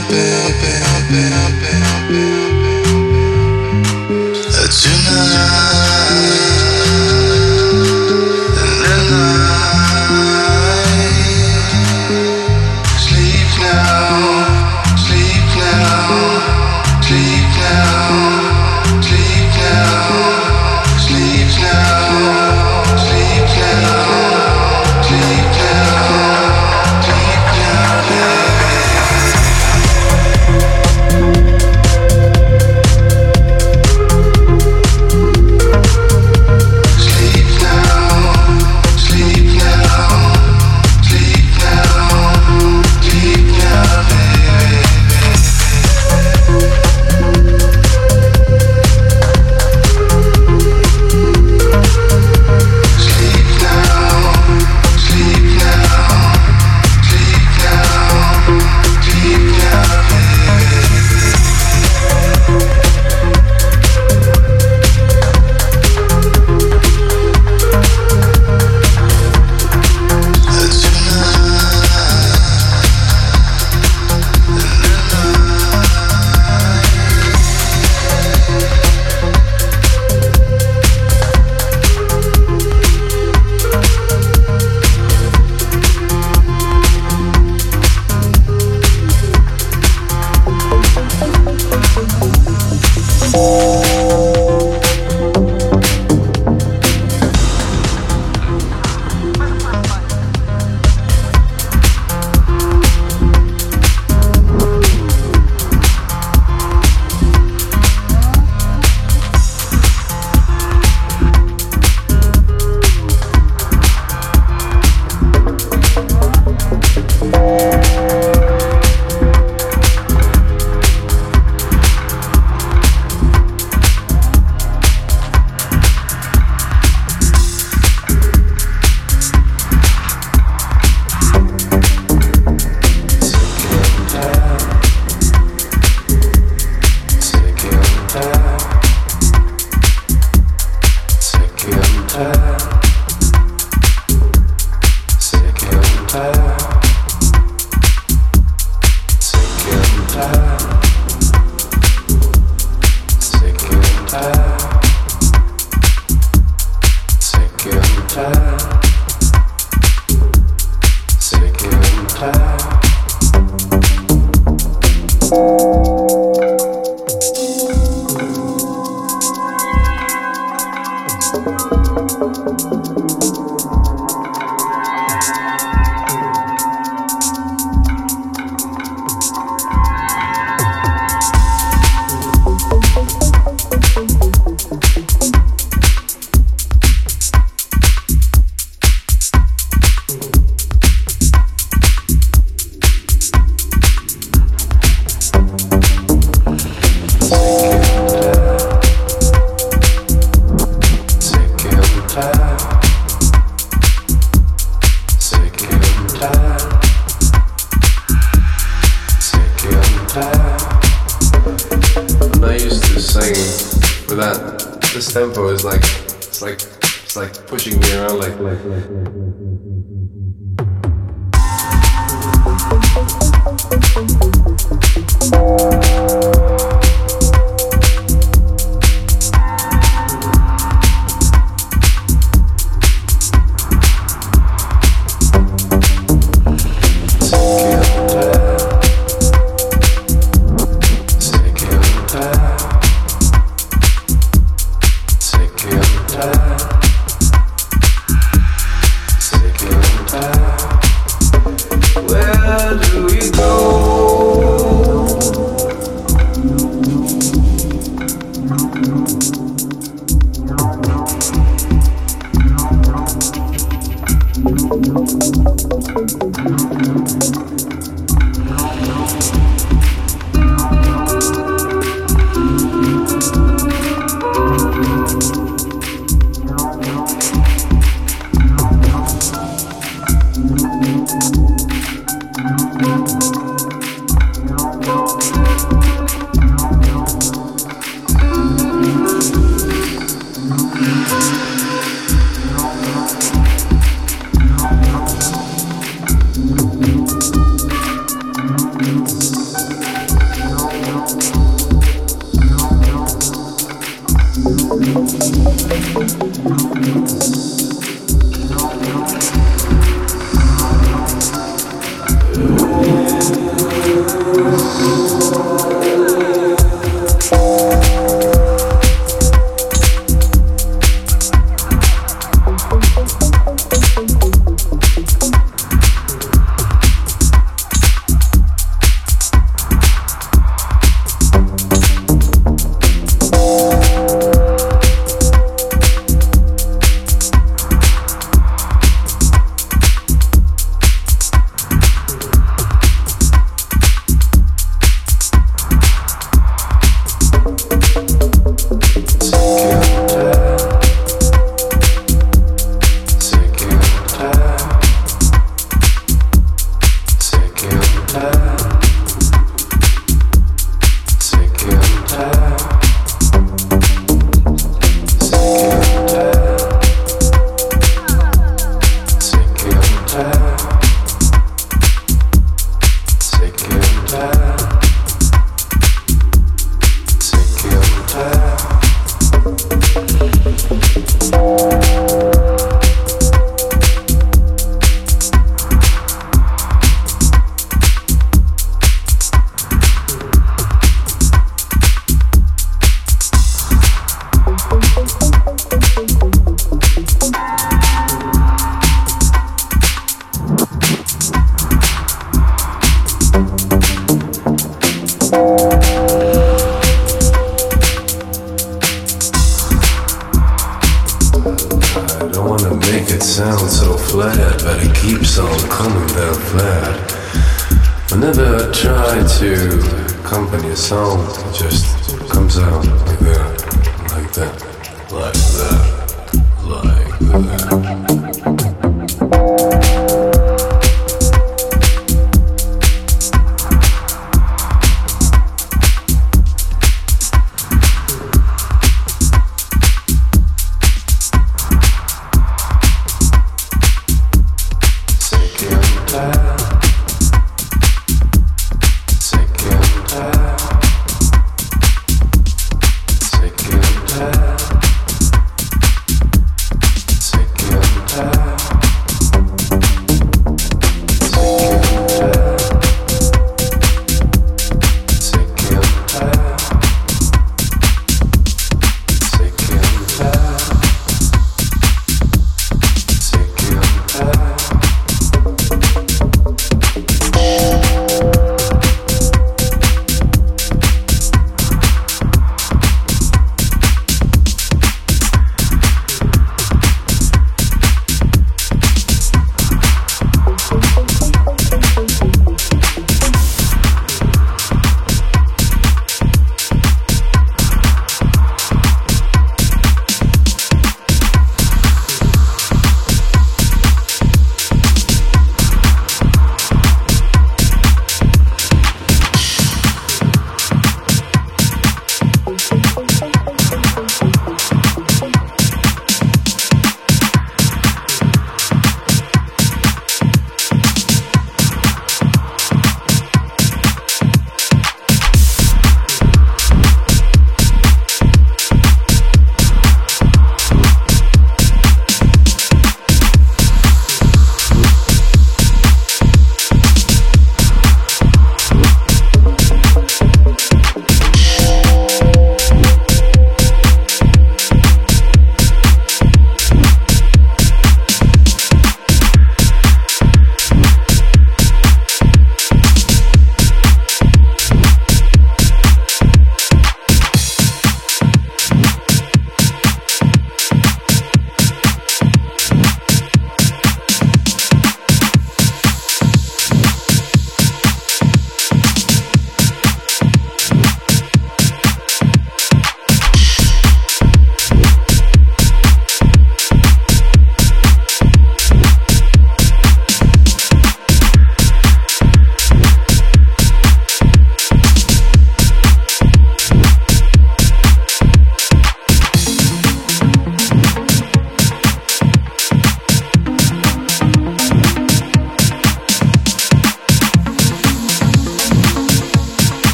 appena, appena, appena, appena. bro. It's like, it's like, it's like pushing me around like, like, like. like, like, like